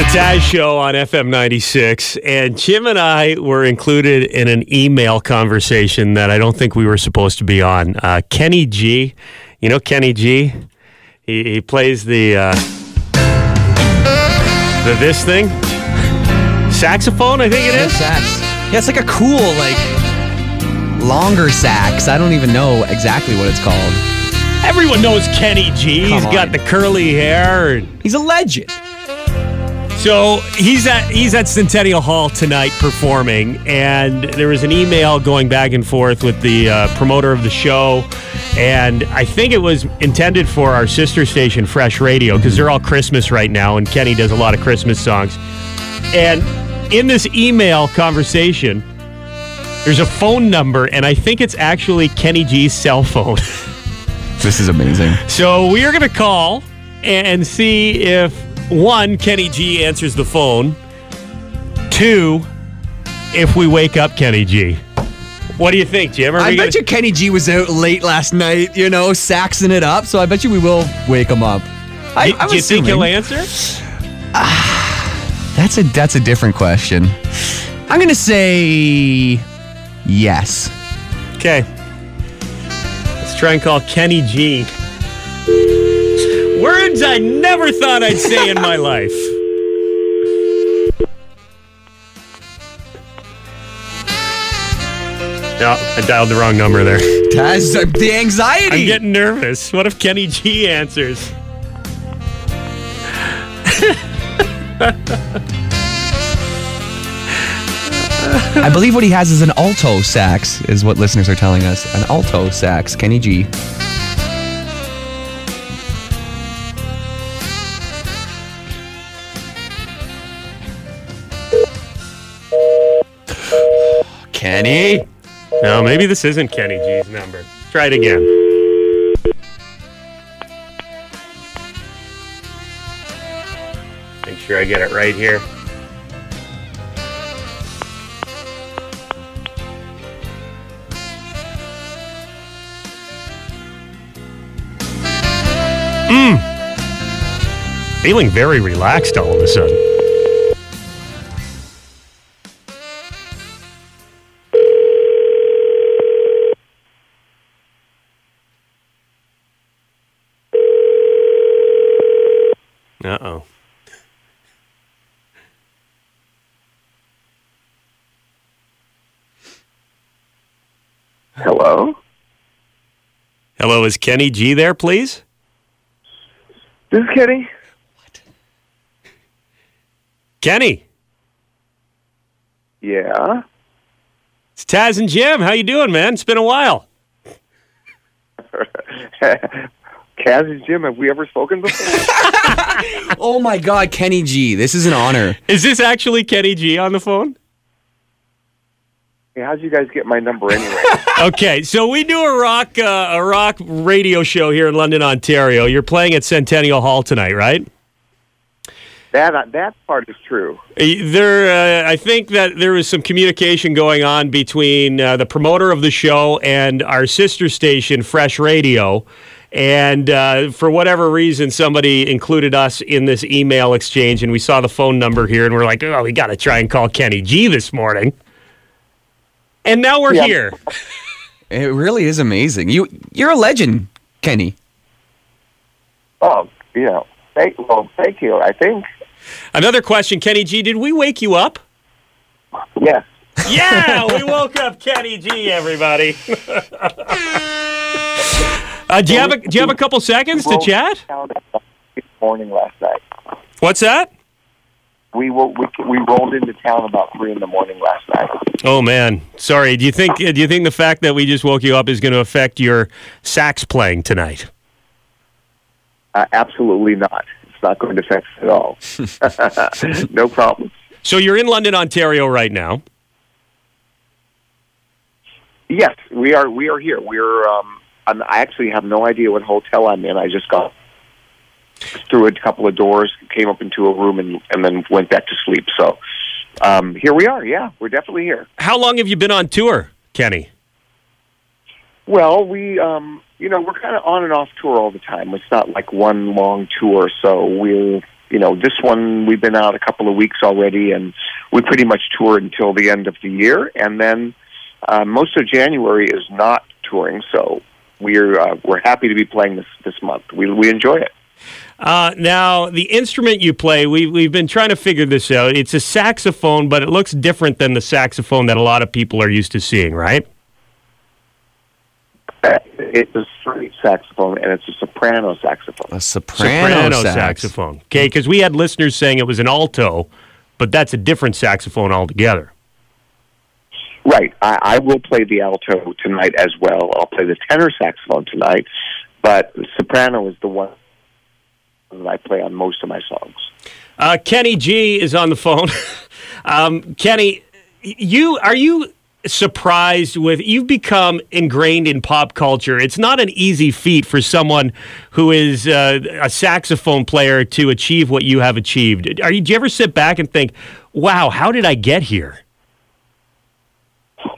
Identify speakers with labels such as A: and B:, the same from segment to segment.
A: the Taz Show on FM 96, and Jim and I were included in an email conversation that I don't think we were supposed to be on. Uh, Kenny G, you know Kenny G? He, he plays the, uh, the this thing? Saxophone, I think it is?
B: Sax. Yeah, it's like a cool, like, longer sax. I don't even know exactly what it's called.
A: Everyone knows Kenny G.
B: Come
A: He's got the curly hair. And
B: He's a legend.
A: So he's at he's at Centennial Hall tonight performing, and there was an email going back and forth with the uh, promoter of the show, and I think it was intended for our sister station, Fresh Radio, because they're all Christmas right now, and Kenny does a lot of Christmas songs. And in this email conversation, there's a phone number, and I think it's actually Kenny G's cell phone.
B: This is amazing.
A: So we are going to call and see if one, Kenny G answers the phone. Two, if we wake up Kenny G. What do you think, Jim?
B: I bet
A: gonna-
B: you Kenny G was out late last night, you know, saxing it up. So I bet you we will wake him up. I,
A: Do, do you think he'll answer?
B: That's a that's a different question. I'm gonna say yes.
A: Okay. Let's try and call Kenny G. Words I never thought I'd say in my life. No, I dialed the wrong number there.
B: Taz, the anxiety.
A: I'm getting nervous. What if Kenny G answers?
B: I believe what he has is an alto sax, is what listeners are telling us. An alto sax, Kenny G. Kenny?
A: No, maybe this isn't Kenny G's number. Try it again. Make sure I get it right here. Mm. Feeling very relaxed all of a sudden.
C: Hello,
A: is Kenny G there, please?
C: This is Kenny. What?
A: Kenny,
C: Yeah.
A: it's Taz and Jim. How you doing, man? It's been a while.
C: Kaz and Jim, have we ever spoken before?
B: Oh my God, Kenny G. This is an honor.
A: Is this actually Kenny G on the phone?
C: Hey, how'd you guys get my number anyway?
A: Okay, so we do a rock uh, a rock radio show here in London, Ontario. You're playing at Centennial Hall tonight, right?
C: that that part is true.
A: Uh, There, uh, I think that there was some communication going on between uh, the promoter of the show and our sister station, Fresh Radio. And uh, for whatever reason, somebody included us in this email exchange, and we saw the phone number here, and we're like, "Oh, we got to try and call Kenny G this morning." And now we're
C: Yeah.
A: here.
B: It really is amazing. You you're a legend, Kenny.
C: Oh, you know, thank well, thank you. I think
A: Another question, Kenny G. Did we wake you up?
C: yes.
A: Yeah, we woke up Kenny G. Everybody. uh, do you have a Do you have a couple seconds to chat?
C: Down morning last night.
A: What's that?
C: We we we rolled into town about three in the morning last night.
A: Oh man, sorry. Do you think Do you think the fact that we just woke you up is going to affect your sax playing tonight?
C: Uh, absolutely not. It's not going to affect it at all. no problem.
A: So you're in London, Ontario, right now.
C: Yes, we are. We are here. We're. Um, I'm, I actually have no idea what hotel I'm in. I just got through a couple of doors, came up into a room, and and then went back to sleep. So um, here we are. Yeah, we're definitely here.
A: How long have you been on tour, Kenny?
C: Well, we, um, you know, we're kind of on and off tour all the time. It's not like one long tour, so we're you know, this one we've been out a couple of weeks already, and we pretty much tour until the end of the year, and then uh, most of January is not touring. So we're uh, we're happy to be playing this this month. We we enjoy it.
A: Uh, now, the instrument you play, we, we've been trying to figure this out. It's a saxophone, but it looks different than the saxophone that a lot of people are used to seeing, right?
C: It's a straight saxophone, and it's a soprano saxophone.
B: A soprano, sax.
A: saxophone. Okay, because we had listeners saying it was an alto, but that's a different saxophone altogether.
C: Right. I, I will play the alto tonight as well. I'll play the tenor saxophone tonight, but soprano is the one that I play on most of my songs.
A: Uh, Kenny G is on the phone. um, Kenny, you are you surprised with you've become ingrained in pop culture. It's not an easy feat for someone who is uh, a saxophone player to achieve what you have achieved. Are you? Do you ever sit back and think, "Wow, how did I get here?"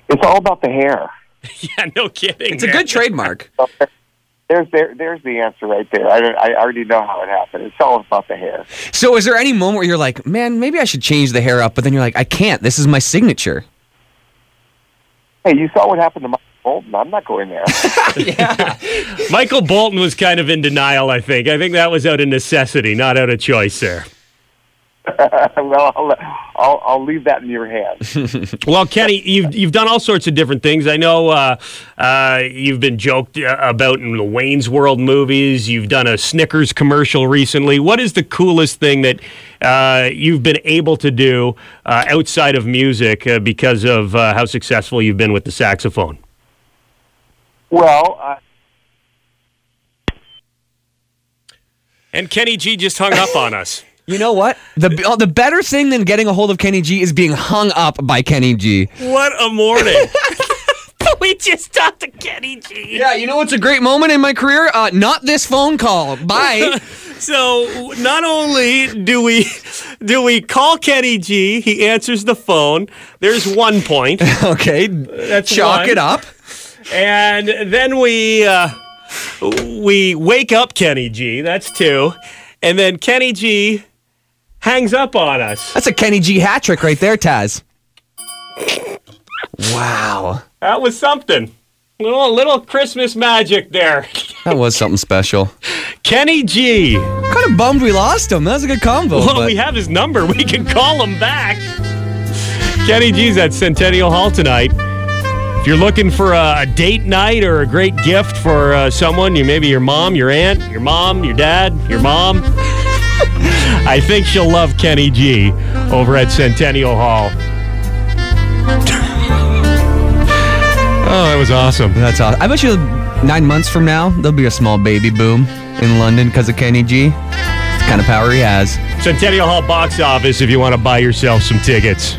C: It's all about the hair.
A: yeah, no kidding.
B: It's a good trademark.
C: There's there, there's the answer right there. I, don't- I already know how it happened. It's all about the hair.
B: So, is there any moment where you're like, man, maybe I should change the hair up, but then you're like, I can't. This is my signature.
C: Hey, you saw what happened to Michael Bolton. I'm not going there.
B: yeah.
A: Michael Bolton was kind of in denial. I think. I think that was out of necessity, not out of choice. There.
C: well, I'll, I'll I'll leave that in your hands.
A: Well, Kenny, you've you've done all sorts of different things. I know uh, uh, you've been joked uh, about in the Wayne's World movies. You've done a Snickers commercial recently. What is the coolest thing that uh, you've been able to do uh, outside of music uh, because of uh, how successful you've been with the saxophone?
C: well, uh,
A: And Kenny G just hung up on us.
B: You know what? The oh, the better thing than getting a hold of Kenny G is being hung up by Kenny G.
A: What a morning! we just talked to Kenny G.
B: Yeah, you know what's a great moment in my career? Uh, not this phone call. Bye.
A: So not only do we do we call Kenny G, he answers the phone. There's one point,
B: okay,
A: That's
B: chalk
A: one.
B: it up.
A: and then we uh, we wake up Kenny G. That's two, and then Kenny G hangs up on us.
B: That's a Kenny G hat trick right there, Taz. Wow,
A: That was something. Little little Christmas magic there.
B: that was something special.
A: Kenny G.
B: Kind of bummed we lost him. That was a good combo.
A: Well,
B: but-
A: we have his number. We can call him back. Kenny G's at Centennial Hall tonight. If you're looking for a, a date night or a great gift for uh, someone, you maybe your mom, your aunt, your mom, your dad, your mom. I think she'll love Kenny G over at Centennial Hall. oh, that was awesome.
B: That's awesome. I bet you nine months from now, there'll be a small baby boom in London because of Kenny G. It's the kind of power he has.
A: Centennial Hall box office if you want to buy yourself some tickets.